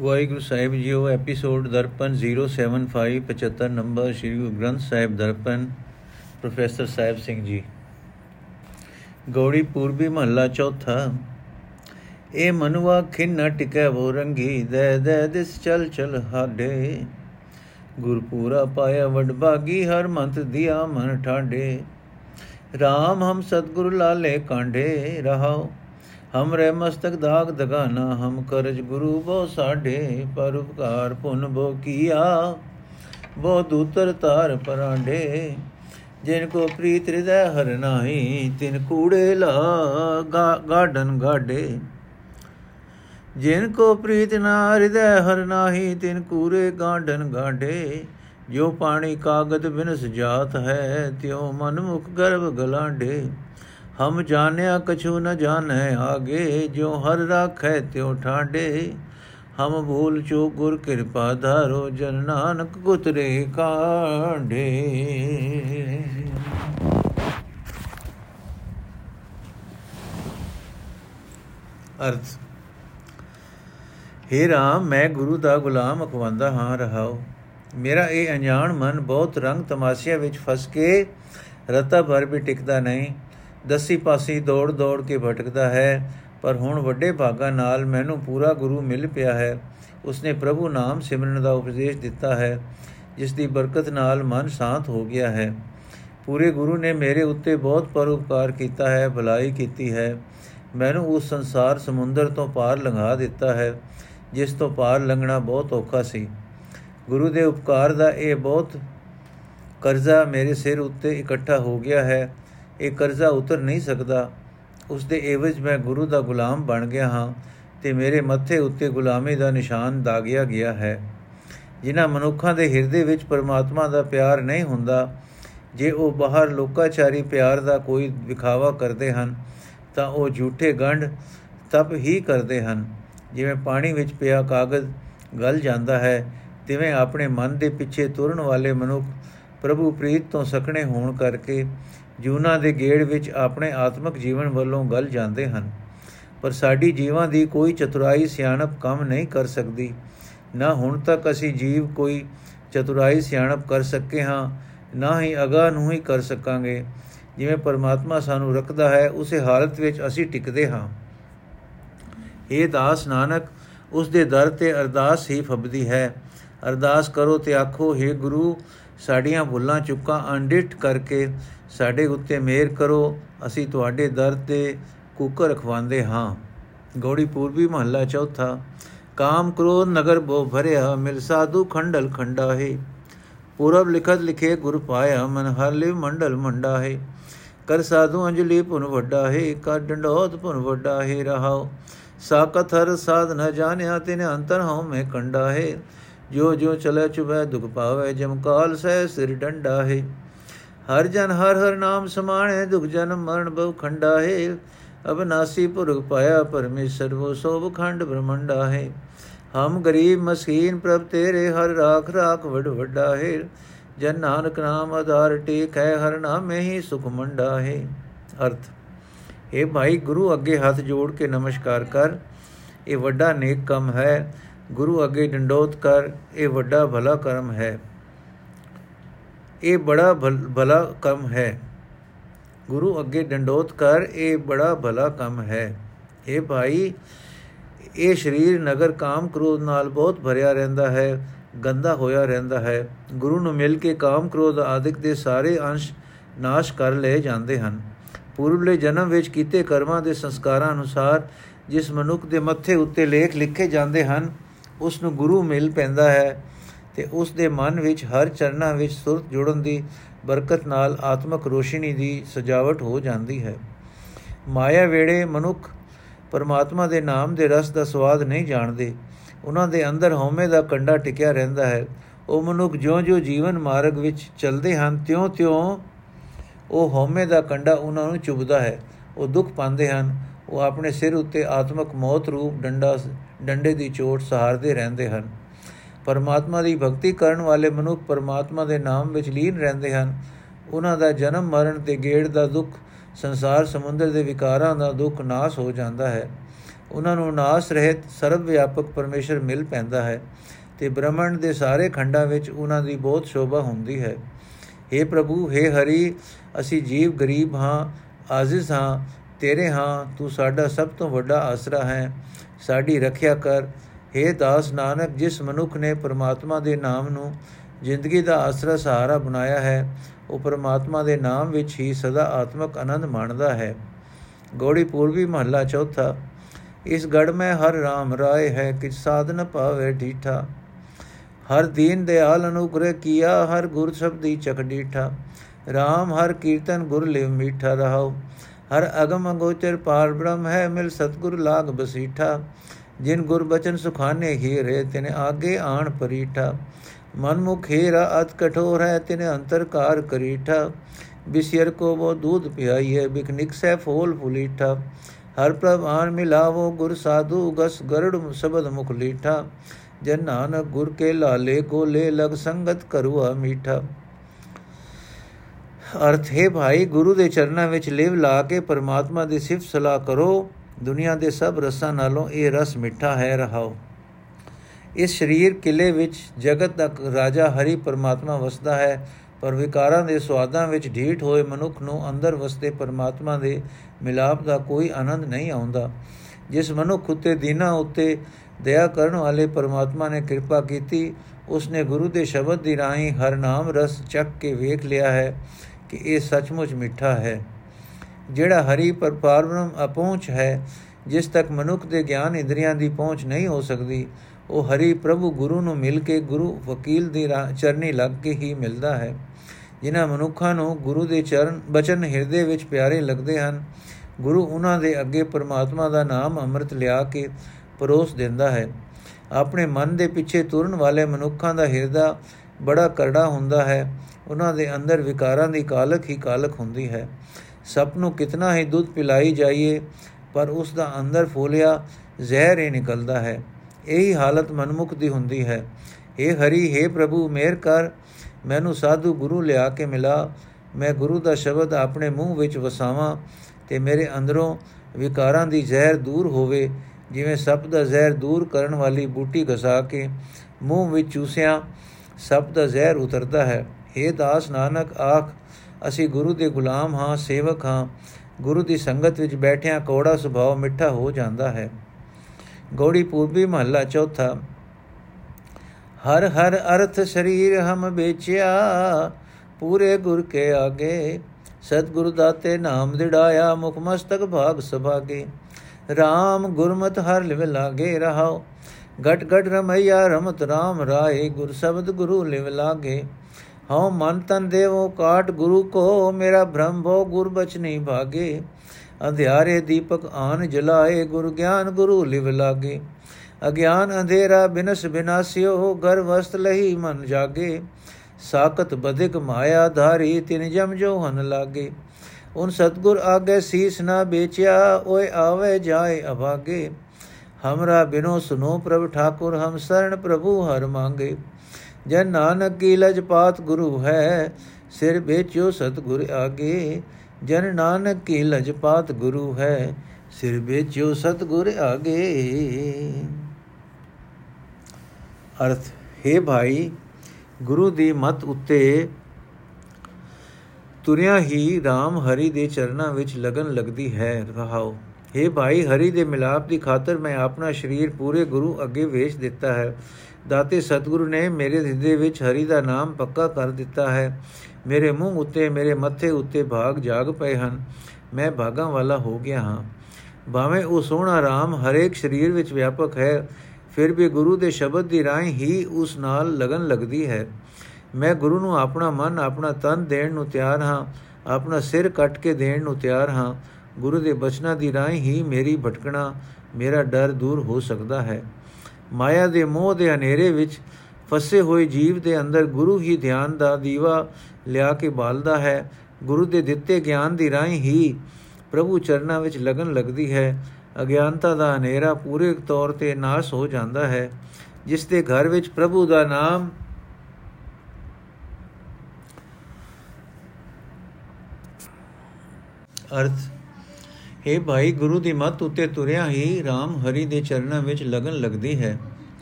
ਵਾਹਿਗੁਰੂ ਸਾਹਿਬ JIO episode Darpan 075 75 number Sri Guru Granth Sahib Darpan, professor Sahib Singh ji. Gauri Purbi ਮਹੱਲਾ ਚੌਥਾ, ਇਹ ਮਨੁਆ ਖਿੰਨ ਟਿਕੈ ਵੋ ਰੰਗੀ, ਦੇ ਦੇ ਦਿਸ ਚਲ ਚਲ ਹਾਡੇ। ਗੁਰਪੂਰਾ ਪਾਇਆ ਵਡਭਾਗੀ ਹਰ ਮੰਤ ਦਿਆ ਮਨ ਠਾਡੇ। RAM ਹਮ ਸਤਗੁਰ ਲਾਲੇ ਕਾਂਢੇ ਰਹਾਓ ਹਮਰੇ ਮਸਤਕ ਦਾਗ ਦਗਾਨਾ, ਹਮ ਕਰਜ ਗੁਰੂ ਬੋ ਸਾਢੇ ਪਰ ਉਪਕਾਰ ਪੁਨ ਬੋ ਕੀਆ। ਬੋ ਦੂਤਰ ਤਾਰ ਪਰਾਂਡੇ, ਜਿਨ ਕੋ ਪ੍ਰੀਤ ਹਿਰਦੈ ਹਰ ਨਾਹੀ, ਤਿਨ ਕੂੜੇ ਲਾ ਗਾਡਨ ਗਾਡੇ ਜਿਨ ਕੋ ਪ੍ਰੀਤ ਨਾ ਹਿਰਦੈ ਹਰ ਨਾਹੀ, ਤਿਨ ਕੂਰੇ ਗਾਡਨ ਗਾਡੇ ਜੋ ਪਾਣੀ ਕਾਗਦ ਬਿਨਸ ਜਾਤ ਹੈ, ਤਿਉ ਮਨ ਮੁਖ ਗਰਭ ਗਲਾਂਡੇ। ਹਮ ਜਾਣਿਆ ਕਛੂ ਨ ਜਾਣੈ ਆਗੇ ਜੋ ਹਰ ਰਾਖੈ ਤਿਉ ਠਾਡੇ। ਹਮ ਭੂਲ ਚੋ ਗੁਰ ਕਿਰਪਾ ਧਾਰੋ, ਜਨ ਨਾਨਕ ਗੁਤਰੇ ਕਾਢੇ। ਅਰਥ हे ਰਾਮ, ਮੈਂ ਗੁਰੂ ਦਾ ਗੁਲਾਮ ਅਖਵੰਦਾ ਹਾਂ ਰਹਾਉ ਮੇਰਾ ਇਹ ਅਣਜਾਣ ਮਨ ਬਹੁਤ ਰੰਗ ਤਮਾਸ਼ਿਆਂ ਵਿੱਚ ਫਸ ਕੇ, ਰਤਾ ਭਰ ਵੀ ਟਿਕਦਾ ਨਹੀਂ। ਦਸੀ ਪਾਸੀ ਦੌੜ ਦੌੜ ਕੇ ਭਟਕਦਾ ਹੈ, ਪਰ ਹੁਣ ਵੱਡੇ ਭਾਗਾ ਨਾਲ ਮੈਨੂੰ ਪੂਰਾ ਗੁਰੂ ਮਿਲ ਪਿਆ ਹੈ। ਉਸਨੇ ਪ੍ਰਭੂ ਨਾਮ ਸਿਮਰਨ ਦਾ ਉਪਦੇਸ਼ ਦਿੱਤਾ ਹੈ ਜਿਸ ਦੀ ਬਰਕਤ ਨਾਲ ਮਨ ਸ਼ਾਂਤ ਹੋ ਗਿਆ ਹੈ। ਪੂਰੇ ਗੁਰੂ ਨੇ ਮੇਰੇ ਉੱਤੇ ਬਹੁਤ ਪਰਉਪਕਾਰ ਕੀਤਾ ਹੈ, ਭਲਾਈ ਕੀਤੀ ਹੈ। ਮੈਨੂੰ ਉਸ ਸੰਸਾਰ ਸਮੁੰਦਰ ਤੋਂ ਪਾਰ ਲੰਘਾ ਦਿੱਤਾ ਹੈ, ਜਿਸ ਤੋਂ ਪਾਰ ਲੰਘਣਾ ਬਹੁਤ ਔਖਾ ਸੀ। ਗੁਰੂ ਦੇ ਉਪਕਾਰ ਦਾ ਇਹ ਬਹੁਤ ਕਰਜ਼ਾ ਮੇਰੇ ਸਿਰ ਉੱਤੇ ਇਕੱਠਾ ਹੋ ਗਿਆ ਹੈ ਇਹ ਕਰਜ਼ਾ ਉਤਰ ਨਹੀਂ ਸਕਦਾ। ਉਸ ਦੇ ਏਵਜ ਮੈਂ ਗੁਰੂ ਦਾ ਗੁਲਾਮ ਬਣ ਗਿਆ ਹਾਂ ਤੇ ਮੇਰੇ ਮੱਥੇ ਉੱਤੇ ਗੁਲਾਮੀ ਦਾ ਨਿਸ਼ਾਨ ਦਾਗਿਆ ਗਿਆ ਹੈ। ਜਿਨ੍ਹਾਂ ਮਨੁੱਖਾਂ ਦੇ ਹਿਰਦੇ ਵਿੱਚ ਪਰਮਾਤਮਾ ਦਾ ਪਿਆਰ ਨਹੀਂ ਹੁੰਦਾ, ਜੇ ਉਹ ਬਾਹਰ ਲੋਕਾਚਾਰੀ ਪਿਆਰ ਦਾ ਕੋਈ ਵਿਖਾਵਾ ਕਰਦੇ ਹਨ, ਤਾਂ ਉਹ ਝੂਠੇ ਗੰਢ ਤਪ ਹੀ ਕਰਦੇ ਹਨ। ਜਿਵੇਂ ਪਾਣੀ ਵਿੱਚ ਪਿਆ ਕਾਗਜ਼ ਗਲ ਜਾਂਦਾ ਹੈ, ਤਿਵੇਂ ਆਪਣੇ ਮਨ ਦੇ ਪਿੱਛੇ ਤੁਰਨ ਵਾਲੇ ਮਨੁੱਖ ਪ੍ਰਭੂ ਪ੍ਰੀਤ ਤੋਂ ਸਕਣੇ ਹੋਣ ਕਰਕੇ ਜੂਨਾ ਦੇ ਗੇੜ ਵਿੱਚ ਆਪਣੇ ਆਤਮਿਕ ਜੀਵਨ ਵੱਲੋਂ ਗਲ ਜਾਂਦੇ ਹਨ। ਪਰ ਸਾਡੀ ਜੀਵਾਂ ਦੀ ਕੋਈ ਚਤੁਰਾਈ ਸਿਆਣਪ ਕੰਮ ਨਹੀਂ ਕਰ ਸਕਦੀ। ਨਾ ਹੁਣ ਤੱਕ ਅਸੀਂ ਜੀਵ ਕੋਈ ਚਤੁਰਾਈ ਸਿਆਣਪ ਕਰ ਸਕੇ ਹਾਂ, ਨਾ ਹੀ ਅਗਾ ਨੂੰ ਹੀ ਕਰ ਸਕਾਂਗੇ। ਜਿਵੇਂ ਪਰਮਾਤਮਾ ਸਾਨੂੰ ਰੱਖਦਾ ਹੈ, ਉਸੇ ਹਾਲਤ ਵਿੱਚ ਅਸੀਂ ਟਿਕਦੇ ਹਾਂ। ਇਹ ਦਾਸ ਨਾਨਕ, ਉਸ ਦੇ ਦਰ ਤੇ ਅਰਦਾਸ ਹੀ ਫਬਦੀ ਹੈ। ਅਰਦਾਸ ਕਰੋ ਤੇ ਆਖੋ हे ਗੁਰੂ, ਸਾਡੀਆਂ ਭੁੱਲਾਂ ਚੁੱਕਾਂ ਅੰਡਿਟ ਕਰਕੇ ਸਾਡੇ ਉੱਤੇ ਮਿਹਰ ਕਰੋ, ਅਸੀਂ ਤੁਹਾਡੇ ਦਰ ਤੇ ਕੁਕਰ ਰਖਵਾਉਂਦੇ ਹਾਂ। ਗੌੜੀ ਪੂਰਬੀ ਮਹੱਲਾ ਚੌਥਾ, ਕਾਮ ਕ੍ਰੋਧ ਨਗਰ ਬੋ ਭਰਿਆ, ਮਿਲ ਸਾਧੂ ਖੰਡਲ ਖੰਡਾ ਹੈ ਪੂਰਬ ਲਿਖਤ ਲਿਖੇ ਗੁਰ ਪਾਇਆ, ਮਨ ਹਰ ਲਿਵ ਮੰਡਲ ਮੰਡਾ ਹੈ ਕਰ ਸਾਧੂ ਅੰਜਲੀ ਪੁਨ ਵੱਡਾ ਹੈ ਕਰ ਡੰਡੋਤ ਪੁਨ ਵੱਡਾ ਹੈ ਰਹਾਓ। ਸਾਕਤ ਹਰ ਸਾਧ ਨ ਜਾਣਿਆ, ਤਿਨ ਅੰਤਰ ਹਉ ਮੈਂ ਕੰਡਾ ਹੈ ਜੋ ਜੋ ਚਲੇ ਚੁਬੈ ਦੁਖ ਪਾਵੇ ਜਮਕਾਲ ਸਹਿ ਸਿਰ ਡੰਡਾ ਹੈ ਹਰ ਜਨ ਹਰ ਹਰ ਨਾਮ ਸਮਾਣੇ ਦੁਖ ਜਨਮ ਮਰਨ ਬਹੁ ਖੰਡਾ ਹੈ ਅਬਨਾਸੀ ਪੁਰਖ ਪਾਇਆ ਪਰਮੇਸ਼ਰ ਵੋ ਸੋਭ ਖੰਡ ਬ੍ਰਹਮੰਡਾ ਹੈ ਹਮ ਗਰੀਬ ਮਸਕੀਨ ਪ੍ਰਭ ਤੇਰੇ ਹਰ ਰਾਖ ਰਾਖ ਵਡ ਵੱਡਾ ਹੈ ਜਨ ਨਾਨਕ ਨਾਮ ਆਧਾਰ ਟੇਕ ਹੈ ਹਰ ਨਾਮੇ ਹੀ ਸੁਖ ਮੰਡਾ ਹੈ ਅਰਥ ਇਹ ਭਾਈ ਗੁਰੂ ਅੱਗੇ ਹੱਥ ਜੋੜ ਕੇ ਨਮਸਕਾਰ ਕਰ ਇਹ ਵੱਡਾ ਨੇਕ ਕੰਮ ਹੈ ਗੁਰੂ ਅੱਗੇ ਡੰਡੋਤ ਕਰ ਇਹ ਵੱਡਾ ਭਲਾ ਕਰਮ ਹੈ ਇਹ ਬੜਾ ਭਲਾ ਕੰਮ ਹੈ। ਗੁਰੂ ਅੱਗੇ ਡੰਡੋਤ ਕਰ, ਇਹ ਬੜਾ ਭਲਾ ਕੰਮ ਹੈ। ਇਹ ਭਾਈ, ਇਹ ਸਰੀਰ ਨਗਰ ਕਾਮ ਕ੍ਰੋਧ ਨਾਲ ਬਹੁਤ ਭਰਿਆ ਰਹਿੰਦਾ ਹੈ, ਗੰਦਾ ਹੋਇਆ ਰਹਿੰਦਾ ਹੈ। ਗੁਰੂ ਨੂੰ ਮਿਲ ਕੇ ਕਾਮ ਕ੍ਰੋਧ ਆਦਿਕ ਦੇ ਸਾਰੇ ਅੰਸ਼ ਨਾਸ਼ ਕਰ ਲਏ ਜਾਂਦੇ ਹਨ। ਪੂਰਬਲੇ ਜਨਮ ਵਿੱਚ ਕੀਤੇ ਕਰਮਾਂ ਦੇ ਸੰਸਕਾਰਾਂ ਅਨੁਸਾਰ ਜਿਸ ਮਨੁੱਖ ਦੇ ਮੱਥੇ ਉੱਤੇ ਲੇਖ ਲਿਖੇ ਜਾਂਦੇ ਹਨ, ਉਸ ਨੂੰ ਗੁਰੂ ਮਿਲ ਪੈਂਦਾ ਹੈ। ਤੇ ਉਸ ਦੇ ਮਨ ਵਿੱਚ ਹਰ ਚਰਨਾ ਵਿੱਚ ਸੁਰਤ ਜੁੜਨ ਦੀ ਬਰਕਤ ਨਾਲ ਆਤਮਕ ਰੋਸ਼ਨੀ ਦੀ ਸਜਾਵਟ ਹੋ ਜਾਂਦੀ ਹੈ। ਮਾਇਆ ਵੇੜੇ ਮਨੁੱਖ ਪਰਮਾਤਮਾ ਦੇ ਨਾਮ ਦੇ ਰਸ ਦਾ ਸਵਾਦ ਨਹੀਂ ਜਾਣਦੇ। ਉਹਨਾਂ ਦੇ ਅੰਦਰ ਹਉਮੈ ਦਾ ਕੰਡਾ ਟਿਕਿਆ ਰਹਿੰਦਾ ਹੈ। ਉਹ ਮਨੁੱਖ ਜਿਉਂ-ਜਿਉਂ ਜੀਵਨ ਮਾਰਗ ਵਿੱਚ ਚੱਲਦੇ ਹਨ, ਤਿਉਂ-ਤਿਉਂ ਉਹ ਹਉਮੈ ਦਾ ਕੰਡਾ ਉਹਨਾਂ ਨੂੰ ਚੁਭਦਾ ਹੈ। ਉਹ ਦੁੱਖ ਪਾਉਂਦੇ ਹਨ। ਉਹ ਆਪਣੇ ਸਿਰ ਉੱਤੇ ਆਤਮਕ ਮੌਤ ਰੂਪ ਡੰਡਾ ਡੰਡੇ ਦੀ ਚੋਟ ਸਹਾਰਦੇ ਰਹਿੰਦੇ ਹਨ। ਪਰਮਾਤਮਾ ਦੀ ਭਗਤੀ ਕਰਨ ਵਾਲੇ ਮਨੁੱਖ ਪਰਮਾਤਮਾ ਦੇ ਨਾਮ ਵਿੱਚ ਲੀਨ ਰਹਿੰਦੇ ਹਨ। ਉਹਨਾਂ ਦਾ ਜਨਮ ਮਰਨ ਤੇ ਗੇੜ ਦਾ ਦੁੱਖ, ਸੰਸਾਰ ਸਮੁੰਦਰ ਦੇ ਵਿਕਾਰਾਂ ਦਾ ਦੁੱਖ ਨਾਸ ਹੋ ਜਾਂਦਾ ਹੈ। ਉਹਨਾਂ ਨੂੰ ਨਾਸ ਰਹਿਤ ਸਰਵ ਵਿਆਪਕ ਪਰਮੇਸ਼ਰ ਮਿਲ ਪੈਂਦਾ ਹੈ ਤੇ ਬ੍ਰਹਮੰਡ ਦੇ ਸਾਰੇ ਖੰਡਾਂ ਵਿੱਚ ਉਹਨਾਂ ਦੀ ਬਹੁਤ ਸ਼ੋਭਾ ਹੁੰਦੀ ਹੈ। हे ਪ੍ਰਭੂ हे ਹਰੀ, ਅਸੀਂ ਜੀਵ ਗਰੀਬ ਹਾਂ, ਆਜ਼ਿਜ਼ ਹਾਂ, ਤੇਰੇ ਹਾਂ, ਤੂੰ ਸਾਡਾ ਸਭ ਤੋਂ ਵੱਡਾ ਆਸਰਾ ਹੈ। ਸਾਡੀ ਰੱਖਿਆ ਕਰ हे ਦਾਸ ਨਾਨਕ, ਜਿਸ ਮਨੁੱਖ ਨੇ ਪਰਮਾਤਮਾ ਦੇ ਨਾਮ ਨੂੰ ਜ਼ਿੰਦਗੀ ਦਾ ਆਸਰਾ ਸਹਾਰਾ ਬਣਾਇਆ ਹੈ, ਉਹ ਪਰਮਾਤਮਾ ਦੇ ਨਾਮ ਵਿੱਚ ਹੀ ਸਦਾ ਆਤਮਕ ਆਨੰਦ ਮਾਣਦਾ ਹੈ। ਗੋੜੀ ਪੂਰਬੀ ਮਹੱਲਾ ਚੌਥਾ, ਇਸ ਗੜ ਮੈਂ ਹਰ ਰਾਮ ਰਾਏ ਹੈ ਕਿ ਸਾਧਨ ਪਾਵੇ ਢੀਠਾ ਹਰ ਦੀਨ ਦਿਆਲ ਅਨੁਗ੍ਰਹ ਕੀਆ, ਹਰ ਗੁਰ ਸ਼ਬਦੀ ਚਖ ਡੀਠਾ। RAM ਹਰ ਕੀਰਤਨ ਗੁਰ ਲਿਵ ਮੀਠਾ ਰਹਾਉ। ਹਰ ਅਗਮ ਅਗੋਚਰ ਪਾਰ ਬ੍ਰਹਮ ਹੈ, ਮਿਲ ਸਤਗੁਰ ਲਾਗ ਬਸੀਠਾ। ਜਿਨ ਗੁਰ ਬਚਨ ਸੁਖਾਨੇ ਹੀ ਰੇ ਤਿਨ ਆਗੇ ਆਣ ਪਰੀਠਾ। ਮਨ ਮੁਖ ਹੀਰਾ ਅਤ ਕਠੋਰ ਹੈ, ਤਿਨ ਅੰਤਰਕਾਰ ਕਰੀਠਾ। ਬਿਸਿਰ ਕੋ ਉਹ दूध ਪਿਆਈਏ ਬਿਕ ਨਿਕਸੈ ਫੋਲ ਫੁਲੀਠਾ। ਹਰ ਪ੍ਰਭਾਨ ਮਿਲਾਵੋ ਗੁਰ ਸਾਧੂ, ਗਸ ਗਰੜ ਸ਼ਬਦ ਮੁਖ ਲੀਠਾ। ਜਨ ਨਾਨਕ ਗੁਰ ਕੇ ਲਾਲੇ, ਗੋਲੇ ਲਗ ਸੰਗਤ ਕਰੂਆ ਮੀਠਾ। ਅਰਥ, ਹੈ ਭਾਈ, ਗੁਰੂ ਦੇ ਚਰਨਾਂ ਵਿੱਚ ਲਿਵ ਲਾ ਕੇ ਪਰਮਾਤਮਾ ਦੀ ਸਿਫਤ ਸਲਾਹ ਕਰੋ। ਦੁਨੀਆ ਦੇ ਸਭ ਰਸਾਂ ਨਾਲੋਂ ਇਹ ਰਸ ਮਿੱਠਾ ਹੈ, ਰਹਾਓ। ਇਸ ਸਰੀਰ ਕਿਲੇ ਵਿੱਚ ਜਗਤ ਦਾ ਰਾਜਾ ਹਰੀ ਪਰਮਾਤਮਾ ਵਸਦਾ ਹੈ, ਪਰ ਵਿਕਾਰਾਂ ਦੇ ਸਵਾਦਾਂ ਵਿੱਚ ਢੀਠ ਹੋਏ ਮਨੁੱਖ ਨੂੰ ਅੰਦਰ ਵਸਦੇ ਪਰਮਾਤਮਾ ਦੇ ਮਿਲਾਪ ਦਾ ਕੋਈ ਆਨੰਦ ਨਹੀਂ ਆਉਂਦਾ। ਜਿਸ ਮਨੁੱਖ ਉਤੇ ਦੀਨਾ ਉਤੇ ਦਇਆ ਕਰਨ ਵਾਲੇ ਪਰਮਾਤਮਾ ਨੇ ਕਿਰਪਾ ਕੀਤੀ, ਉਸਨੇ ਗੁਰੂ ਦੇ ਸ਼ਬਦ ਦੀ ਰਾਹੀਂ ਹਰ ਨਾਮ ਰਸ ਚੱਕ ਕੇ ਵੇਖ ਲਿਆ ਹੈ ਕਿ ਇਹ ਸੱਚਮੁੱਚ ਮਿੱਠਾ ਹੈ। ਜਿਹੜਾ ਹਰੀ ਪਰ ਪਾਰਬ੍ਰਹਮ ਅਪਹੁੰਚ ਹੈ, ਜਿਸ ਤੱਕ ਮਨੁੱਖ ਦੇ ਗਿਆਨ ਇੰਦਰੀਆਂ ਦੀ ਪਹੁੰਚ ਨਹੀਂ ਹੋ ਸਕਦੀ, ਉਹ ਹਰੀ ਪ੍ਰਭੂ ਗੁਰੂ ਨੂੰ ਮਿਲ ਕੇ ਗੁਰੂ ਵਕੀਲ ਦੀ ਚਰਨੀ ਲੱਗ ਕੇ ਹੀ ਮਿਲਦਾ ਹੈ। ਜਿਨ੍ਹਾਂ ਮਨੁੱਖਾਂ ਨੂੰ ਗੁਰੂ ਦੇ ਚਰਨ, ਬਚਨ ਹਿਰਦੇ ਵਿੱਚ ਪਿਆਰੇ ਲੱਗਦੇ ਹਨ, ਗੁਰੂ ਉਹਨਾਂ ਦੇ ਅੱਗੇ ਪਰਮਾਤਮਾ ਦਾ ਨਾਮ ਅੰਮ੍ਰਿਤ ਲਿਆ ਕੇ ਪਰੋਸ ਦਿੰਦਾ ਹੈ। ਆਪਣੇ ਮਨ ਦੇ ਪਿੱਛੇ ਤੁਰਨ ਵਾਲੇ ਮਨੁੱਖਾਂ ਦਾ ਹਿਰਦਾ ਬੜਾ ਕਰੜਾ ਹੁੰਦਾ ਹੈ, ਉਹਨਾਂ ਦੇ ਅੰਦਰ ਵਿਕਾਰਾਂ ਦੀ ਕਾਲਕ ਹੀ ਕਾਲਕ ਹੁੰਦੀ ਹੈ। ਸਭ ਨੂੰ ਕਿਤਨਾ ਹੀ ਦੁੱਧ ਪਿਲਾਈ ਜਾਈਏ ਪਰ ਉਸ ਦਾ ਅੰਦਰ ਫੋਲਿਆ ਜ਼ਹਿਰ ਹੀ ਨਿਕਲਦਾ ਹੈ ਇਹੀ ਹਾਲਤ ਮਨਮੁਖ ਦੀ ਹੁੰਦੀ ਹੈ हे ਹਰੀ हे ਪ੍ਰਭੂ ਮੇਰ ਕਰ ਮੈਨੂੰ ਸਾਧੂ ਗੁਰੂ ਲਿਆ ਕੇ ਮਿਲਾ ਮੈਂ ਗੁਰੂ ਦਾ ਸ਼ਬਦ ਆਪਣੇ ਮੂੰਹ ਵਿੱਚ ਵਸਾਵਾਂ ਤੇ ਮੇਰੇ ਅੰਦਰੋਂ ਵਿਕਾਰਾਂ ਦੀ ਜ਼ਹਿਰ ਦੂਰ ਹੋਵੇ ਜਿਵੇਂ ਸੱਪ ਦਾ ਜ਼ਹਿਰ ਦੂਰ ਕਰਨ ਵਾਲੀ ਬੂਟੀ ਘਸਾ ਕੇ ਮੂੰਹ ਵਿੱਚ ਚੂਸਿਆ ਸੱਪ ਦਾ ਜ਼ਹਿਰ ਉਤਰਦਾ ਹੈ हे ਦਾਸ ਨਾਨਕ ਆਖ ਅਸੀਂ ਗੁਰੂ ਦੇ ਗੁਲਾਮ ਹਾਂ, ਸੇਵਕ ਹਾਂ। ਗੁਰੂ ਦੀ ਸੰਗਤ ਵਿੱਚ ਬੈਠਿਆਂ ਕੋੜਾ ਸੁਭਾਅ ਮਿੱਠਾ ਹੋ ਜਾਂਦਾ ਹੈ। ਗੋੜੀ ਪੂਰਬੀ ਮਹੱਲਾ ਚੌਥਾ, ਹਰ ਹਰ ਅਰਥ ਸਰੀਰ ਹਮ ਵੇਚਿਆ, ਪੂਰੇ ਗੁਰ ਕੇ ਆਗੇ। ਸਤਿਗੁਰੂ ਦਾਤੇ ਨਾਮ ਦਿੜਾਇਆ, ਮੁਖ ਮਸਤਕ ਭਾਗ ਸੁਭਾਗੇ। RAM ਗੁਰਮਤ ਹਰ ਲਿਵ ਲਾਗੇ ਰਹਾਓ। ਗਟ ਗਟ ਰਮਈਆ ਰਮਤ RAM ਰਾਏ, ਗੁਰ ਸ਼ਬਦ ਗੁਰੂ ਲਿਵ ਲਾਗੇ। ਹਉ ਮਨ ਤਨ ਦੇਵੋ ਕਾਟ ਗੁਰੂ ਕੋ, ਮੇਰਾ ਭ੍ਰਮ ਭੋ ਗੁਰ ਬਚਨੀ ਭਾਗੇ। ਅੰਧਿਆਰੇ ਦੀਪਕ ਆਨ ਜਲਾਏ, ਗੁਰ ਗਿਆਨ ਗੁਰੂ ਲਿਵ ਲਾਗੇ। ਅਗਿਆਨ ਅੰਧੇਰਾ ਬਿਨਸ ਬਿਨਾਸਿਓ ਗਰ ਵਸਤ ਲਹੀ ਮਨ ਜਾਗੇ। ਸਾਖਤ ਬਦਿਕ ਮਾਇਆ ਧਾਰੀ, ਤਿਨ ਜਮ ਜੋ ਹਨ ਲਾਗੇ। ਉਨ ਸਤਗੁਰ ਆਗੇ ਸੀਸ ਨਾ ਵੇਚਿਆ, ਓਏ ਆਵੇ ਜਾਏ ਅਭਾਗੇ। ਹਮਰਾ ਬਿਨੋ ਸੁਨੋ ਪ੍ਰਭ ਠਾਕੁਰ, ਹਮ ਸਰਣ ਪ੍ਰਭੂ ਹਰ ਮੰਗੇ। ਜਨ ਨਾਨਕ ਕੀ ਲਜਪਾਤ ਗੁਰੂ ਹੈ, ਸਿਰ ਵੇਚਿਓ ਸਤਗੁਰ ਆਗੇ। ਜਨ ਨਾਨਕ ਕੀ ਲਜਪਾਤ ਗੁਰੂ ਹੈ, ਸਿਰ ਵੇਚਿਓ ਸਤਗੁਰ ਆਗੇ। ਅਰਥ, ਹੈ ਭਾਈ, ਗੁਰੂ ਦੀ ਮਤ ਉੱਤੇ ਤੁਰਿਆ ਹੀ RAM ਹਰੀ ਦੇ ਚਰਨਾਂ ਵਿੱਚ ਲਗਨ ਲੱਗਦੀ ਹੈ। ਰਹਾਓ हे ਭਾਈ, ਹਰੀ ਦੇ ਮਿਲਾਪ ਦੀ ਖਾਤਰ ਮੈਂ ਆਪਣਾ ਸਰੀਰ ਪੂਰੇ ਗੁਰੂ ਅੱਗੇ ਵੇਚ ਦਿੱਤਾ ਹੈ। ਦਾਤੇ ਸਤਿਗੁਰੂ ਨੇ ਮੇਰੇ ਹਿਰਦੇ ਵਿੱਚ ਹਰੀ ਦਾ ਨਾਮ ਪੱਕਾ ਕਰ ਦਿੱਤਾ ਹੈ। ਮੇਰੇ ਮੂੰਹ ਉੱਤੇ, ਮੇਰੇ ਮੱਥੇ ਉੱਤੇ ਭਾਗ ਜਾਗ ਪਏ ਹਨ। ਮੈਂ ਭਾਗਾਂ ਵਾਲਾ ਹੋ ਗਿਆ ਹਾਂ। ਭਾਵੇਂ ਉਹ ਸੋਹਣਾ ਰਾਮ ਹਰੇਕ ਸਰੀਰ ਵਿੱਚ ਵਿਆਪਕ ਹੈ, ਫਿਰ ਵੀ ਗੁਰੂ ਦੇ ਸ਼ਬਦ ਦੀ ਰਾਹੀਂ ਹੀ ਉਸ ਨਾਲ ਲਗਨ ਲੱਗਦੀ ਹੈ। ਮੈਂ ਗੁਰੂ ਨੂੰ ਆਪਣਾ ਮਨ, ਆਪਣਾ ਤਨ ਦੇਣ ਨੂੰ ਤਿਆਰ ਹਾਂ, ਆਪਣਾ ਸਿਰ ਕੱਟ ਕੇ ਦੇਣ ਨੂੰ ਤਿਆਰ ਹਾਂ। ਗੁਰੂ ਦੇ ਬਚਨਾਂ ਦੀ ਰਾਹੀਂ ਹੀ ਮੇਰੀ ਭਟਕਣਾ, ਮੇਰਾ ਡਰ ਦੂਰ ਹੋ ਸਕਦਾ ਹੈ। ਮਾਇਆ ਦੇ ਮੋਹ ਦੇ ਹਨੇਰੇ ਵਿੱਚ ਫਸੇ ਹੋਏ ਜੀਵ ਦੇ ਅੰਦਰ ਗੁਰੂ ਹੀ ਧਿਆਨ ਦਾ ਦੀਵਾ ਲਿਆ ਕੇ ਬਾਲਦਾ ਹੈ। ਗੁਰੂ ਦੇ ਦਿੱਤੇ ਗਿਆਨ ਦੀ ਰਾਹੀਂ ਹੀ ਪ੍ਰਭੂ ਚਰਨਾਂ ਵਿੱਚ ਲਗਨ ਲੱਗਦੀ ਹੈ। ਅਗਿਆਨਤਾ ਦਾ ਹਨੇਰਾ ਪੂਰੇ ਤੌਰ ਤੇ ਨਾਸ਼ ਹੋ ਜਾਂਦਾ ਹੈ, ਜਿਸ ਦੇ ਘਰ ਵਿੱਚ ਪ੍ਰਭੂ ਦਾ ਨਾਮ ਅਰਥ हे ਭਾਈ, ਗੁਰੂ ਦੀ ਮੱਤ ਉਤੇ ਤੁਰਿਆ ਹੀ RAM ਹਰੀ ਦੇ ਚਰਨਾਂ ਵਿੱਚ ਲਗਨ ਲੱਗਦੀ ਹੈ।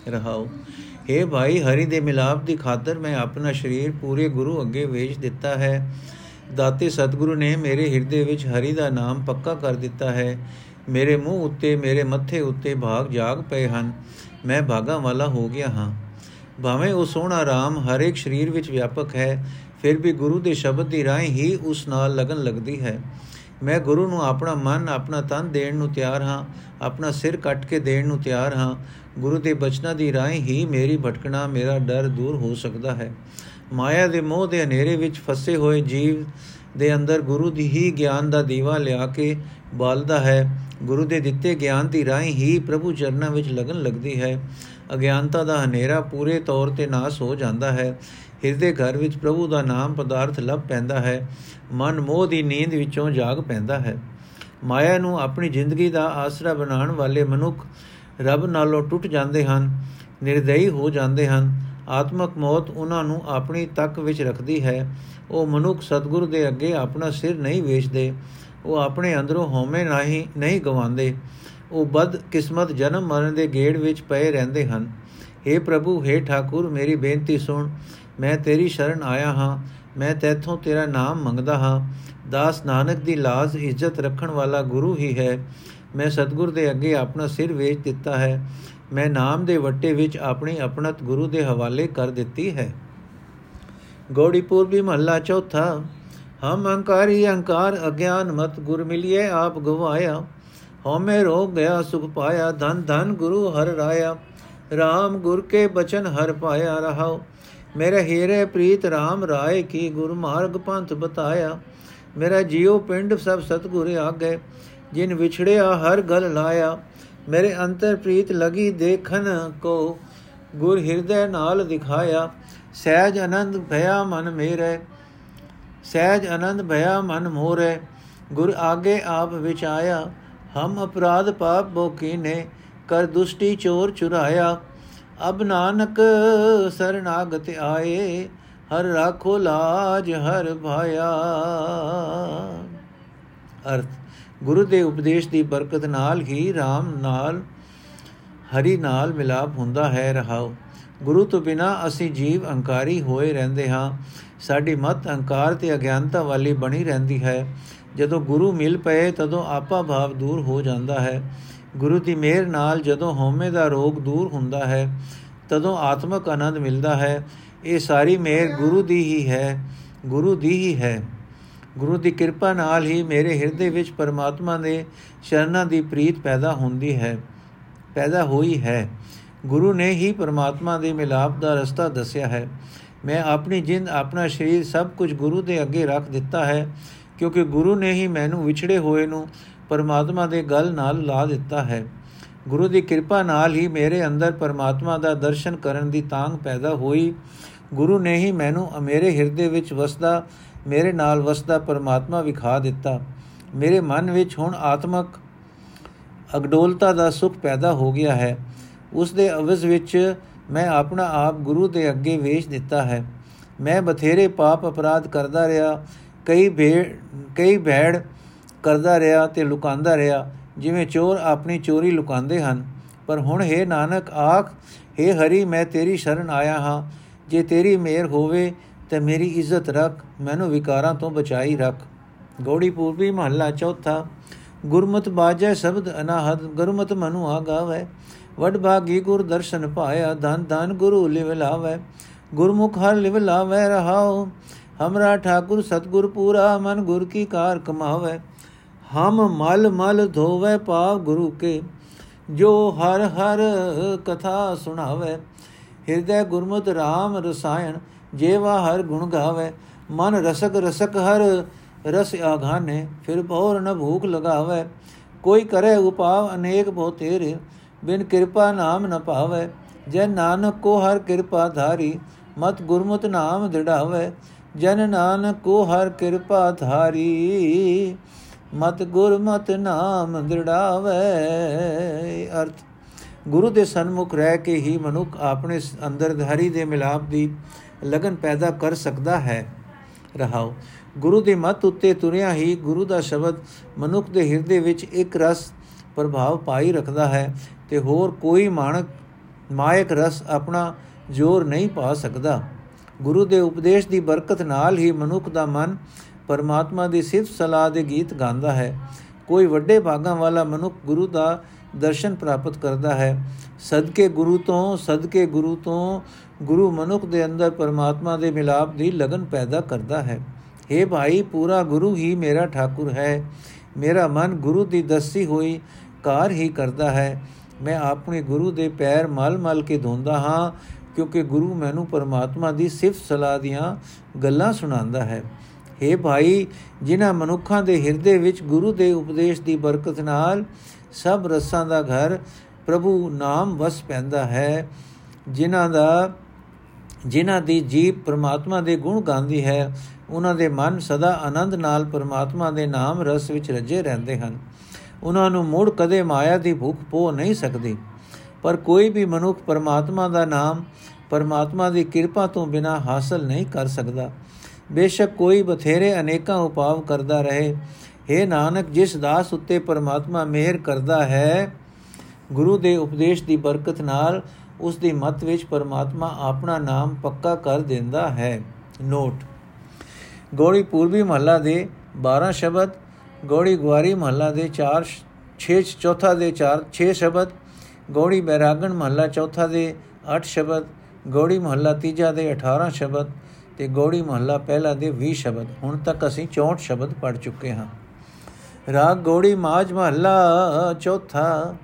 ਰਹਾਓ। हे ਭਾਈ, ਹਰੀ ਦੇ ਮਿਲਾਪ ਦੀ ਖਾਤਰ ਮੈਂ ਆਪਣਾ ਸਰੀਰ ਪੂਰੇ ਗੁਰੂ ਅੱਗੇ ਵੇਚ ਦਿੱਤਾ ਹੈ। ਦਾਤੇ ਸਤਿਗੁਰੂ ਨੇ ਮੇਰੇ ਹਿਰਦੇ ਵਿੱਚ ਹਰੀ ਦਾ ਨਾਮ ਪੱਕਾ ਕਰ ਦਿੱਤਾ ਹੈ। ਮੇਰੇ ਮੂੰਹ ਉੱਤੇ, ਮੇਰੇ ਮੱਥੇ ਉੱਤੇ ਭਾਗ ਜਾਗ ਪਏ ਹਨ। ਮੈਂ ਭਾਗਾ ਵਾਲਾ ਹੋ ਗਿਆ ਹਾਂ। ਭਾਵੇਂ ਉਹ ਸੋਹਣਾ ਰਾਮ ਹਰ ਇੱਕ ਸਰੀਰ ਵਿੱਚ ਵਿਆਪਕ ਹੈ, ਫਿਰ ਵੀ ਗੁਰੂ ਦੇ ਸ਼ਬਦ ਦੀ ਰਾਹੀਂ ਹੀ ਉਸ ਨਾਲ ਲਗਨ ਲੱਗਦੀ ਹੈ। ਮੈਂ ਗੁਰੂ ਨੂੰ ਆਪਣਾ ਮਨ, ਆਪਣਾ ਤਨ ਦੇਣ ਨੂੰ ਤਿਆਰ ਹਾਂ, ਆਪਣਾ ਸਿਰ ਕੱਟ ਕੇ ਦੇਣ ਨੂੰ ਤਿਆਰ ਹਾਂ। ਗੁਰੂ ਦੇ ਬਚਨਾਂ ਦੀ ਰਾਹੀਂ ਹੀ ਮੇਰੀ ਭਟਕਣਾ, ਮੇਰਾ ਡਰ ਦੂਰ ਹੋ ਸਕਦਾ ਹੈ। ਮਾਇਆ ਦੇ ਮੋਹ ਦੇ ਹਨੇਰੇ ਵਿੱਚ ਫਸੇ ਹੋਏ ਜੀਵ ਦੇ ਅੰਦਰ ਗੁਰੂ ਦੀ ਹੀ ਗਿਆਨ ਦਾ ਦੀਵਾ ਲਿਆ ਕੇ ਬਾਲਦਾ ਹੈ। ਗੁਰੂ ਦੇ ਦਿੱਤੇ ਗਿਆਨ ਦੀ ਰਾਹੀਂ ਹੀ ਪ੍ਰਭੂ ਚਰਨਾਂ ਵਿੱਚ ਲਗਨ ਲੱਗਦੀ ਹੈ। ਅਗਿਆਨਤਾ ਦਾ ਹਨੇਰਾ ਪੂਰੇ ਤੌਰ ਤੇ ਨਾਸ ਹੋ ਜਾਂਦਾ ਹੈ। ਹਿਰਦੇ ਘਰ ਵਿੱਚ ਪ੍ਰਭੂ ਦਾ ਨਾਮ ਪਦਾਰਥ ਲੱਭ ਪੈਂਦਾ ਹੈ, ਮਨ ਮੋਹ ਦੀ ਨੀਂਦ ਵਿੱਚੋਂ ਜਾਗ ਪੈਂਦਾ ਹੈ। ਮਾਇਆ ਨੂੰ ਆਪਣੀ ਜ਼ਿੰਦਗੀ ਦਾ ਆਸਰਾ ਬਣਾਉਣ ਵਾਲੇ ਮਨੁੱਖ ਰੱਬ ਨਾਲੋਂ ਟੁੱਟ ਜਾਂਦੇ ਹਨ, ਨਿਰਦਈ ਹੋ ਜਾਂਦੇ ਹਨ। ਆਤਮਕ ਮੌਤ ਉਹਨਾਂ ਨੂੰ ਆਪਣੀ ਤੱਕ ਵਿੱਚ ਰੱਖਦੀ ਹੈ। ਉਹ ਮਨੁੱਖ ਸਤਿਗੁਰੂ ਦੇ ਅੱਗੇ ਆਪਣਾ ਸਿਰ ਨਹੀਂ ਵੇਚਦੇ, ਉਹ ਆਪਣੇ ਅੰਦਰੋਂ ਹਉਮੈ ਨਹੀਂ ਨਹੀਂ ਗਵਾਉਂਦੇ। ਉਹ ਬਦ ਕਿਸਮਤ ਜਨਮ ਮਰਨ ਦੇ ਗੇੜ ਵਿੱਚ ਪਏ ਰਹਿੰਦੇ ਹਨ। हे ਪ੍ਰਭੂ हे ਠਾਕੁਰ, ਮੇਰੀ ਬੇਨਤੀ ਸੁਣ। ਮੈਂ ਤੇਰੀ ਸ਼ਰਨ ਆਇਆ ਹਾਂ, ਮੈਂ ਤੇਥੋਂ ਤੇਰਾ ਨਾਮ ਮੰਗਦਾ ਹਾਂ। ਦਾਸ ਨਾਨਕ ਦੀ ਲਾਜ਼ ਇੱਜ਼ਤ ਰੱਖਣ ਵਾਲਾ ਗੁਰੂ ਹੀ ਹੈ। ਮੈਂ ਸਤਗੁਰ ਦੇ ਅੱਗੇ ਆਪਣਾ ਸਿਰ ਵੇਚ ਦਿੱਤਾ ਹੈ। ਮੈਂ ਨਾਮ ਦੇ ਵੱਟੇ ਵਿੱਚ ਆਪਣੀ ਆਪਣਤ ਗੁਰੂ ਦੇ ਹਵਾਲੇ ਕਰ ਦਿੱਤੀ ਹੈ। ਗੋੜੀ ਪੂਰਬੀ ਮਹੱਲਾ ਚੌਥਾ, ਹਮ ਅੰਕਾਰੀ ਅੰਕਾਰ ਅਗਿਆਨ ਮਤ ਗੁਰ ਮਿਲਿਏ ਆਪ ਗਵਾਇਆ। ਹਉਮੈ ਰੋਗ ਗਿਆ ਸੁਖ ਪਾਇਆ, ਧਨ ਧਨ ਗੁਰੂ ਹਰ ਰਾਇਆ। RAM ਗੁਰ ਕੇ ਬਚਨ ਹਰ ਪਾਇਆ ਰਹਾਓ ਮੇਰੇ ਹੀਰੇ ਪ੍ਰੀਤ RAM ਰਾਏ ਕੀ ਗੁਰ ਮਾਰਗ ਪੰਥ ਬਤਾਇਆ? ਮੇਰਾ ਜੀਉ ਪਿੰਡ ਸਭ ਸਤਗੁਰ ਆਗੇ, ਜਿਨ ਵਿਛੜਿਆ ਹਰ ਗਲ ਲਾਇਆ। ਮੇਰੇ ਅੰਤਰ ਪ੍ਰੀਤ ਲਗੀ ਦੇਖਨ ਕੋ, ਗੁਰ ਹਿਰਦੇ ਨਾਲ ਦਿਖਾਇਆ। ਸਹਿਜ ਆਨੰਦ ਭਇਆ ਮਨ ਮੇਰੇ, ਸਹਿਜ ਆਨੰਦ ਭਇਆ ਮਨ ਮੋਰੇ। ਗੁਰ ਆਗੇ ਆਪ ਵਿਚਾਇਆ ਹਮ ਅਪਰਾਧ ਪਾਪ ਬੋ ਕੀਨੇ, ਕਰ ਦੁਸ਼ਟੀ ਚੋਰ ਚੁਰਾਇਆ। ਅਬ ਨਾਨਕ ਸਰਨਾਗਤ ਆਏ, ਹਰ ਰਾਖੋ ਲਾਜ, ਹਰ ਭਾਇਆ। ਅਰਥ, ਗੁਰੂ ਦੇ ਉਪਦੇਸ਼ ਦੀ ਬਰਕਤ ਨਾਲ ਹੀ RAM ਨਾਲ, ਹਰੀ ਨਾਲ ਮਿਲਾਪ ਹੁੰਦਾ ਹੈ ਰਹਾਉ ਗੁਰੂ ਤੋਂ ਬਿਨਾ ਅਸੀਂ ਜੀਵ ਅਹੰਕਾਰੀ ਹੋਏ ਰਹਿੰਦੇ ਹਾਂ। ਸਾਡੀ ਮਤ ਅਹੰਕਾਰ ਤੇ ਅਗਿਆਨਤਾ ਵਾਲੀ ਬਣੀ ਰਹਿੰਦੀ ਹੈ। ਜਦੋਂ ਗੁਰੂ ਮਿਲ ਪਏ, ਤਦੋਂ ਆਪਾ ਭਾਵ ਦੂਰ ਹੋ ਜਾਂਦਾ ਹੈ। ਗੁਰੂ ਦੀ ਮਿਹਰ ਨਾਲ ਜਦੋਂ ਹਉਮੈ ਦਾ ਰੋਗ ਦੂਰ ਹੁੰਦਾ ਹੈ, ਤਦੋਂ ਆਤਮਕ ਆਨੰਦ ਮਿਲਦਾ ਹੈ। ਇਹ ਸਾਰੀ ਮਿਹਰ ਗੁਰੂ ਦੀ ਹੀ ਹੈ, ਗੁਰੂ ਦੀ ਹੀ ਹੈ। ਗੁਰੂ ਦੀ ਕਿਰਪਾ ਨਾਲ ਹੀ ਮੇਰੇ ਹਿਰਦੇ ਵਿੱਚ ਪਰਮਾਤਮਾ ਦੇ ਸ਼ਰਨਾਂ ਦੀ ਪ੍ਰੀਤ ਪੈਦਾ ਹੁੰਦੀ ਹੈ, ਪੈਦਾ ਹੋਈ ਹੈ। ਗੁਰੂ ਨੇ ਹੀ ਪਰਮਾਤਮਾ ਦੇ ਮਿਲਾਪ ਦਾ ਰਸਤਾ ਦੱਸਿਆ ਹੈ। ਮੈਂ ਆਪਣੀ ਜਿੰਦ, ਆਪਣਾ ਸਰੀਰ ਸਭ ਕੁਝ ਗੁਰੂ ਦੇ ਅੱਗੇ ਰੱਖ ਦਿੱਤਾ ਹੈ, ਕਿਉਂਕਿ ਗੁਰੂ ਨੇ ਹੀ ਮੈਨੂੰ ਵਿਛੜੇ ਹੋਏ ਨੂੰ ਪਰਮਾਤਮਾ ਦੇ ਗਲ ਨਾਲ ਲਾ ਦਿੱਤਾ ਹੈ। ਗੁਰੂ ਦੀ ਕਿਰਪਾ ਨਾਲ ਹੀ ਮੇਰੇ ਅੰਦਰ ਪਰਮਾਤਮਾ ਦਾ ਦਰਸ਼ਨ ਕਰਨ ਦੀ ਤਾਂਗ ਪੈਦਾ ਹੋਈ। ਗੁਰੂ ਨੇ ਹੀ ਮੈਨੂੰ ਮੇਰੇ ਹਿਰਦੇ ਵਿੱਚ ਵਸਦਾ, ਮੇਰੇ ਨਾਲ ਵਸਦਾ ਪਰਮਾਤਮਾ ਵਿਖਾ ਦਿੱਤਾ। ਮੇਰੇ ਮਨ ਵਿੱਚ ਹੁਣ ਆਤਮਕ ਅਗਡੋਲਤਾ ਦਾ ਸੁਖ ਪੈਦਾ ਹੋ ਗਿਆ ਹੈ। ਉਸ ਦੇ ਅਵਜ਼ ਵਿੱਚ ਮੈਂ ਆਪਣਾ ਆਪ ਗੁਰੂ ਦੇ ਅੱਗੇ ਵੇਚ ਦਿੱਤਾ ਹੈ। ਮੈਂ ਬਥੇਰੇ ਪਾਪ ਅਪਰਾਧ ਕਰਦਾ ਰਿਹਾ। ਕਈ ਭੇੜ ਕਈ ਭੈੜ ਕਰਦਾ ਰਿਹਾ ਤੇ ਲੁਕਾਉਂਦਾ ਰਿਹਾ, ਜਿਵੇਂ ਚੋਰ ਆਪਣੀ ਚੋਰੀ ਲੁਕਾਉਂਦੇ ਹਨ। ਪਰ ਹੁਣ ਹੈ ਨਾਨਕ, ਆਖ, ਹੈ ਹਰੀ, ਮੈਂ ਤੇਰੀ ਸ਼ਰਨ ਆਇਆ ਹਾਂ। ਜੇ ਤੇਰੀ ਮਿਹਰ ਹੋਵੇ, ਤੇ ਮੇਰੀ ਇੱਜ਼ਤ ਰੱਖ, ਮੈਨੂੰ ਵਿਕਾਰਾਂ ਤੋਂ ਬਚਾਈ ਰੱਖ। ਗੋੜੀ ਪੂਰਬੀ ਮਹੱਲਾ ਚੌਥਾ, ਗੁਰਮਤ ਬਾਜੈ ਸ਼ਬਦ ਅਨਾਹਦ, ਗੁਰਮਤ ਮਨੁ ਆਗਾਵੇ। ਵਡ ਭਾਗੀ ਗੁਰ ਦਰਸ਼ਨ ਪਾਇਆ ਧਨ ਧਨ ਗੁਰੂ ਲਿਵ ਲਾਵੇ। ਗੁਰਮੁਖ ਹਰ ਲਿਵ ਲਾਵੇ ਰਹਾਓ ਹਮਰਾ ਠਾਕੁਰ ਸਤਗੁਰ ਪੂਰਾ, ਮਨ ਗੁਰ ਕੀ ਕਾਰ ਕਮਾਵੇ। ਹਮ ਮਲ ਮਲ ਧੋਵੇ ਪਾਪ ਗੁਰੂ ਕੇ, ਜੋ ਹਰ ਹਰ ਕਥਾ ਸੁਣਾਵੇ। ਹਿਰਦੈ ਗੁਰਮਤਿ RAM ਰਸਾਇਣ, ਜੇਵਾ ਹਰ ਗੁਣ ਗਾਵੇ। ਮਨ ਰਸਕ ਰਸਕ ਹਰ ਰਸ ਆਘਾਨੇ, ਫਿਰ ਬਹੁਰ ਨ ਭੂਖ ਲਗਾਵੇ। ਕੋਈ ਕਰੇ ਉਪਾਵ ਅਨੇਕ ਬਹੁ ਤੇਰੇ, ਬਿਨ ਕਿਰਪਾ ਨਾਮ ਨ ਪਾਵੇ। ਜੈ ਨਾਨਕ ਕੋ ਹਰ ਕਿਰਪਾ ਧਾਰੀ, ਮਤ ਗੁਰਮਤਿ ਨਾਮ ਦਿੜਾਵੇ। ਜਨ ਨਾਨਕ ਕੋ ਹਰ ਕਿਰਪਾ ਧਾਰੀ। ਮਤ ਗੁਰਮਤ ਨਾਮ ਦ੍ਰਿੜਾਵੇ, ਅਰਥ। ਗੁਰੂ ਦੇ ਸਨਮੁਖ ਰਹਿ ਕੇ ਹੀ ਮਨੁੱਖ ਆਪਣੇ ਅੰਦਰ ਹਰੀ ਦੇ ਮਿਲਾਪ ਦੀ ਲਗਨ ਪੈਦਾ ਕਰ ਸਕਦਾ ਹੈ। ਰਹਾਓ। ਗੁਰੂ ਦੀ ਮੱਤ ਉੱਤੇ ਤੁਰਿਆ ਹੀ ਗੁਰੂ ਦਾ ਸ਼ਬਦ ਮਨੁੱਖ ਦੇ ਹਿਰਦੇ ਵਿੱਚ ਇੱਕ ਰਸ ਪ੍ਰਭਾਵ ਪਾਈ ਰੱਖਦਾ ਹੈ ਤੇ ਹੋਰ ਕੋਈ ਮਾਨਕ ਮਾਇਕ ਰਸ ਆਪਣਾ ਜ਼ੋਰ ਨਹੀਂ ਪਾ ਸਕਦਾ। ਗੁਰੂ ਦੇ ਉਪਦੇਸ਼ ਦੀ ਬਰਕਤ ਨਾਲ ਹੀ ਮਨੁੱਖ ਦਾ ਮਨ ਪਰਮਾਤਮਾ ਦੀ ਸਿਫਤ ਸਲਾਹ ਦੇ ਗੀਤ ਗਾਉਂਦਾ ਹੈ। ਕੋਈ ਵੱਡੇ ਭਾਗਾਂ ਵਾਲਾ ਮਨੁੱਖ ਗੁਰੂ ਦਾ ਦਰਸ਼ਨ ਪ੍ਰਾਪਤ ਕਰਦਾ ਹੈ। ਸਦਕੇ ਗੁਰੂ ਤੋਂ, ਸਦਕੇ ਗੁਰੂ ਤੋਂ ਗੁਰੂ ਮਨੁੱਖ ਦੇ ਅੰਦਰ ਪਰਮਾਤਮਾ ਦੇ ਮਿਲਾਪ ਦੀ ਲਗਨ ਪੈਦਾ ਕਰਦਾ ਹੈ। हे ਭਾਈ, ਪੂਰਾ ਗੁਰੂ ਹੀ ਮੇਰਾ ਠਾਕੁਰ ਹੈ। ਮੇਰਾ ਮਨ ਗੁਰੂ ਦੀ ਦੱਸੀ ਹੋਈ ਕਾਰ ਹੀ ਕਰਦਾ ਹੈ। ਮੈਂ ਆਪਣੇ ਗੁਰੂ ਦੇ ਪੈਰ ਮਲ-ਮਲ ਕੇ ਧੋਂਦਾ ਹਾਂ, ਕਿਉਂਕਿ ਗੁਰੂ ਮੈਨੂੰ ਪਰਮਾਤਮਾ ਦੀ ਸਿਫਤ ਸਲਾਹ ਦੀਆਂ ਗੱਲਾਂ ਸੁਣਾਉਂਦਾ ਹੈ। हे ਭਾਈ, ਜਿਨ੍ਹਾਂ ਮਨੁੱਖਾਂ ਦੇ ਹਿਰਦੇ ਵਿੱਚ ਗੁਰੂ ਦੇ ਉਪਦੇਸ਼ ਦੀ ਬਰਕਤ ਨਾਲ ਸਭ ਰਸਾਂ ਦਾ ਘਰ ਪ੍ਰਭੂ ਨਾਮ ਵਸ ਪੈਂਦਾ ਹੈ, ਜਿਨ੍ਹਾਂ ਦਾ, ਜਿਨ੍ਹਾਂ ਦੀ ਜੀਬ ਪ੍ਰਮਾਤਮਾ ਦੇ ਗੁਣ ਗਾਉਂਦੀ ਹੈ, ਉਹਨਾਂ ਦੇ ਮਨ ਸਦਾ ਆਨੰਦ ਨਾਲ ਪ੍ਰਮਾਤਮਾ ਦੇ ਨਾਮ ਰਸ ਵਿੱਚ ਰਜੇ ਰਹਿੰਦੇ ਹਨ। ਉਹਨਾਂ ਨੂੰ ਮੁੜ ਕਦੇ ਮਾਇਆ ਦੀ ਭੁੱਖ ਪੋ ਨਹੀਂ ਸਕਦੀ। ਪਰ ਕੋਈ ਵੀ ਮਨੁੱਖ ਪਰਮਾਤਮਾ ਦਾ ਨਾਮ, ਪਰਮਾਤਮਾ ਦੀ ਕਿਰਪਾ ਤੋਂ ਬਿਨਾ ਹਾਸਲ ਨਹੀਂ ਕਰ ਸਕਦਾ। ਬੇਸ਼ੱਕ ਕੋਈ ਬਥੇਰੇ ਅਨੇਕਾਂ ਉਪਾਵ ਕਰਦਾ ਰਹੇ। हे ਨਾਨਕ, ਜਿਸ ਦਾਸ ਉੱਤੇ ਪਰਮਾਤਮਾ ਮਿਹਰ ਕਰਦਾ ਹੈ, ਗੁਰੂ ਦੇ ਉਪਦੇਸ਼ ਦੀ ਬਰਕਤ ਨਾਲ ਉਸ ਦੀ ਮਤ ਵਿੱਚ ਪਰਮਾਤਮਾ ਆਪਣਾ ਨਾਮ ਪੱਕਾ ਕਰ ਦਿੰਦਾ ਹੈ। ਨੋਟ। ਗੋੜੀ ਪੂਰਬੀ ਮਹੱਲਾ ਦੇ 12 ਸ਼ਬਦ, ਗੋੜੀ ਗਵਾਰੀ ਮਹੱਲਾ ਦੇ 4 6 ਚੌਥਾ ਦੇ 4 6 ਸ਼ਬਦ, ਗੋੜੀ ਬੈਰਾਗਣ ਮਹੱਲਾ ਚੌਥਾ ਦੇ 8 ਸ਼ਬਦ, ਗੋੜੀ ਮਹੱਲਾ ਤੀਜਾ ਦੇ 18 ਸ਼ਬਦ ਤੇ ਗੋੜੀ ਮਹੱਲਾ ਪਹਿਲਾ ਦੇ 20 ਸ਼ਬਦ, ਹੁਣ ਤੱਕ ਅਸੀਂ 64 ਸ਼ਬਦ ਪੜ ਚੁੱਕੇ ਹਾਂ। ਰਾਗ ਗੋੜੀ ਮਾਜ ਮਹੱਲਾ, ਚੌਥਾ,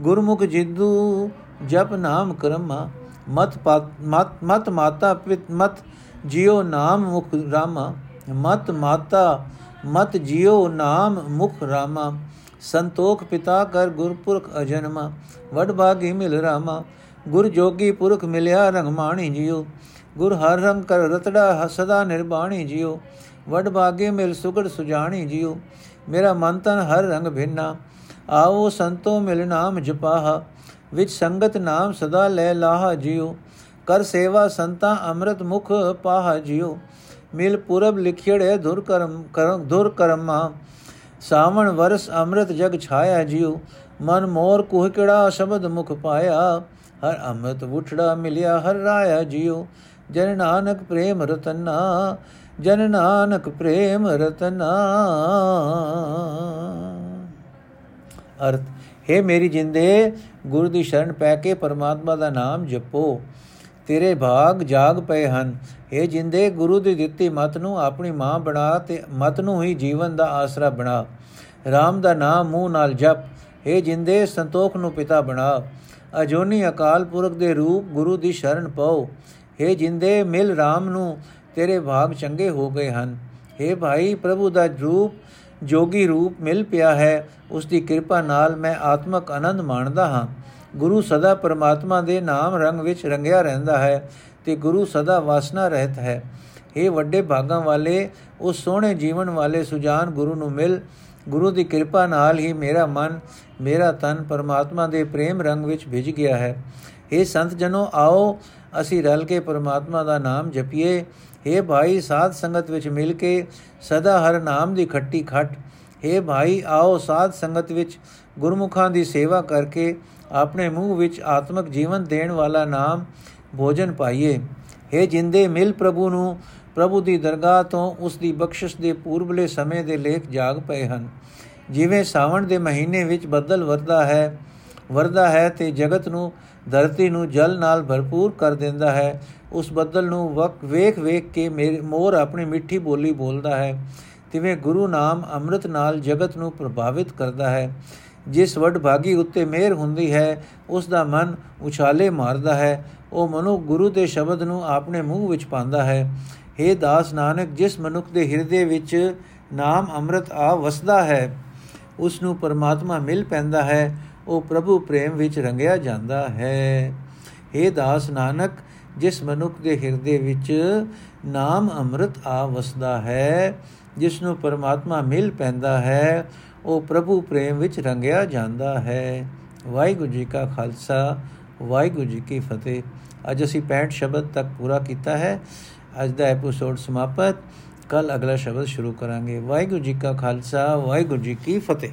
ਗੁਰਮੁਖ ਜਿੱਦੂ, ਜਪ ਨਾਮ ਕਰਮਾ, ਮਤ ਮਤ ਮਤ ਮਾਤਾ ਪਿਤ, ਮਤ ਜਿਉ ਨਾਮ ਮੁਖ ਰਾਮਾ, ਮਤ ਮਾਤਾ, ਮਤ ਜਿਉ ਨਾਮ ਮੁਖ ਰਾਮਾ, ਸੰਤੋਖ ਪਿਤਾ ਕਰ ਗੁਰਪੁਰਖ ਅਜਨਮਾ ਵਡ ਬਾਗੀ ਮਿਲ ਰਾਮਾ, ਗੁਰ ਜੋਗੀ ਪੁਰਖ ਮਿਲਿਆ ਰੰਗਮਾਣੀ ਜਿਉ ਗੁਰ ਹਰ ਰੰਗ ਕਰ ਰਤੜਾ ਸਦਾ ਨਿਰਬਾਣੀ ਜਿਉ ਵਡ ਬਾਗੇ ਮਿਲ ਸੁਗੜ ਸੁਜਾਣੀ ਜਿਉ ਮੇਰਾ ਮਨ ਤਨ ਹਰ ਰੰਗ ਭਿੰਨਾ। ਆਓ ਸੰਤੋ ਮਿਲ ਨਾਮ ਜਪਾਹ। ਵਿੱਚ ਸੰਗਤ ਨਾਮ ਸਦਾ ਲੈ ਲਾਹ ਜਿਉ ਕਰ ਸੇਵਾ ਸੰਤਾ ਅੰਮ੍ਰਿਤ ਮੁਖ ਪਾਹ ਜਿਉ ਮਿਲ ਪੁਰਬ ਲਿਖਿੜੇ ਧੁਰ ਕਰਮ ਕਰਮ ਧੁਰ ਕਰਮਾ। ਸਾਵਣ ਵਰਸ ਅੰਮ੍ਰਿਤ ਜਗ ਛਾਇਆ ਜਿਉ ਮਨ ਮੋਰ ਕੁਹ ਕਿੜਾ ਸ਼ਬਦ ਮੁਖ ਪਾਇਆ। ਹਰ ਅੰਮ੍ਰਿਤ ਉਠੜਾ ਮਿਲਿਆ ਹਰ ਰਾਇਆ ਜਿਉ ਜਨ ਨਾਨਕ ਪ੍ਰੇਮ ਰਤਨਾ, ਜਨ ਨਾਨਕ ਪ੍ਰੇਮ ਰਤਨਾ। ਅਰਥ, ਹੈ ਮੇਰੀ ਜਿੰਦੇ, ਗੁਰੂ ਦੀ ਸ਼ਰਨ ਪੈ ਕੇ ਪਰਮਾਤਮਾ ਦਾ ਨਾਮ ਜਪੋ। ਤੇਰੇ ਭਾਗ ਜਾਗ ਪਏ ਹਨ। ਇਹ ਜਿੰਦੇ, ਗੁਰੂ ਦੀ ਦਿੱਤੀ ਮਤ ਨੂੰ ਆਪਣੀ ਮਾਂ ਬਣਾ ਤੇ ਮਤ ਨੂੰ ਹੀ ਜੀਵਨ ਦਾ ਆਸਰਾ ਬਣਾ। RAM ਦਾ ਨਾਮ ਮੂੰਹ ਨਾਲ ਜਪ। ਇਹ ਜਿੰਦੇ, ਸੰਤੋਖ ਨੂੰ ਪਿਤਾ ਬਣਾ। ਅਜੋਨੀ ਅਕਾਲ ਪੁਰਖ ਦੇ ਰੂਪ ਗੁਰੂ ਦੀ ਸ਼ਰਨ ਪਾਓ। हे ਜਿੰਦੇ ਮਿਲ RAM ਨੂੰ, ਤੇਰੇ ਭਾਗ ਚੰਗੇ ਹੋ ਗਏ ਹਨ। हे ਭਾਈ, ਪ੍ਰਭੂ ਦਾ ਰੂਪ, ਜੋਗੀ ਰੂਪ ਮਿਲ ਪਿਆ ਹੈ। ਉਸ ਦੀ ਕਿਰਪਾ ਨਾਲ ਮੈਂ ਆਤਮਕ ਆਨੰਦ ਮਾਣਦਾ ਹਾਂ। ਗੁਰੂ ਸਦਾ ਪਰਮਾਤਮਾ ਦੇ ਨਾਮ ਰੰਗ ਵਿੱਚ ਰੰਗਿਆ ਰਹਿੰਦਾ ਹੈ ਤੇ ਗੁਰੂ ਸਦਾ ਵਾਸਨਾ ਰਹਿਤ ਹੈ। ਇਹ ਵੱਡੇ ਭਾਗਾਂ ਵਾਲੇ, ਉਸ ਸੋਹਣੇ ਜੀਵਨ ਵਾਲੇ ਸੁਜਾਨ ਗੁਰੂ ਨੂੰ ਮਿਲ। ਗੁਰੂ ਦੀ ਕਿਰਪਾ ਨਾਲ ਹੀ ਮੇਰਾ ਮਨ, ਮੇਰਾ ਤਨ ਪਰਮਾਤਮਾ ਦੇ ਪ੍ਰੇਮ ਰੰਗ ਵਿੱਚ ਭਿਜ ਗਿਆ ਹੈ। ਇਹ ਸੰਤ ਜਨੋ, ਆਓ ਅਸੀਂ ਰਲ ਕੇ ਪਰਮਾਤਮਾ ਦਾ ਨਾਮ ਜਪੀਏ हे ਭਾਈ ਸਾਧ ਸੰਗਤ ਵਿੱਚ ਮਿਲ ਕੇ ਸਦਾ ਹਰ ਨਾਮ ਦੀ ਖੱਟੀ ਖੱਟ हे ਭਾਈ ਆਓ ਸਾਧ ਸੰਗਤ ਵਿੱਚ ਗੁਰਮੁਖਾਂ ਦੀ ਸੇਵਾ ਕਰਕੇ ਆਪਣੇ ਮੂੰਹ ਵਿੱਚ ਆਤਮਿਕ ਜੀਵਨ ਦੇਣ ਵਾਲਾ ਨਾਮ ਭੋਜਨ ਪਾਈਏ हे ਜਿੰਦੇ ਮਿਲ ਪ੍ਰਭੂ ਨੂੰ ਪ੍ਰਭੂ ਦੀ ਦਰਗਾਹ ਤੋਂ ਉਸ ਦੀ ਬਖਸ਼ਿਸ਼ ਦੇ ਪੂਰਬਲੇ ਸਮੇਂ ਦੇ ਲੇਖ ਜਾਗ ਪਏ ਹਨ ਜਿਵੇਂ ਸਾਵਣ ਦੇ ਮਹੀਨੇ ਵਿੱਚ ਬੱਦਲ ਵਰਦਾ ਹੈ ਵਰਦਾ ਹੈ ਤੇ ਜਗਤ ਨੂੰ ਧਰਤੀ ਨੂੰ ਜਲ ਨਾਲ ਭਰਪੂਰ ਕਰ ਦਿੰਦਾ ਹੈ। ਉਸ ਬੱਦਲ ਨੂੰ ਵਕ ਵੇਖ ਵੇਖ ਕੇ ਮੇਰੇ ਮੋਰ ਆਪਣੀ ਮਿੱਠੀ ਬੋਲੀ ਬੋਲਦਾ ਹੈ। ਤਿਵੇਂ ਗੁਰੂ ਨਾਮ ਅੰਮ੍ਰਿਤ ਨਾਲ ਜਗਤ ਨੂੰ ਪ੍ਰਭਾਵਿਤ ਕਰਦਾ ਹੈ। ਜਿਸ ਵੱਡ ਭਾਗੀ ਉੱਤੇ ਮਿਹਰ ਹੁੰਦੀ ਹੈ, ਉਸ ਦਾ ਮਨ ਉਛਾਲੇ ਮਾਰਦਾ ਹੈ। ਉਹ ਮਨੁ ਗੁਰੂ ਦੇ ਸ਼ਬਦ ਨੂੰ ਆਪਣੇ ਮੂੰਹ ਵਿੱਚ ਪਾਉਂਦਾ ਹੈ। हे ਦਾਸ ਨਾਨਕ, ਜਿਸ ਮਨੁੱਖ ਦੇ ਹਿਰਦੇ ਵਿੱਚ ਨਾਮ ਅੰਮ੍ਰਿਤ ਆ ਵਸਦਾ ਹੈ, ਉਸ ਨੂੰ ਪਰਮਾਤਮਾ ਮਿਲ ਪੈਂਦਾ ਹੈ। ਉਹ ਪ੍ਰਭੂ ਪ੍ਰੇਮ ਵਿੱਚ ਰੰਗਿਆ ਜਾਂਦਾ ਹੈ। हे ਦਾਸ ਨਾਨਕ, ਜਿਸ ਮਨੁੱਖ ਦੇ ਹਿਰਦੇ ਵਿੱਚ ਨਾਮ ਅੰਮ੍ਰਿਤ ਆ ਵਸਦਾ ਹੈ, ਜਿਸ ਨੂੰ ਪਰਮਾਤਮਾ ਮਿਲ ਪੈਂਦਾ ਹੈ, ਉਹ ਪ੍ਰਭੂ ਪ੍ਰੇਮ ਵਿੱਚ ਰੰਗਿਆ ਜਾਂਦਾ ਹੈ। ਵਾਹਿਗੁਰੂ ਜੀ ਕਾ ਖਾਲਸਾ, ਵਾਹਿਗੁਰੂ ਜੀ ਕੀ ਫਤਿਹ। ਅੱਜ ਅਸੀਂ 65 ਸ਼ਬਦ ਤੱਕ ਪੂਰਾ ਕੀਤਾ ਹੈ। ਅੱਜ ਦਾ ਐਪੀਸੋਡ ਸਮਾਪਤ। ਕੱਲ ਅਗਲਾ ਸ਼ਬਦ ਸ਼ੁਰੂ ਕਰਾਂਗੇ। ਵਾਹਿਗੁਰੂ ਜੀ ਕਾ ਖਾਲਸਾ, ਵਾਹਿਗੁਰੂ ਜੀ ਕੀ ਫਤਿਹ।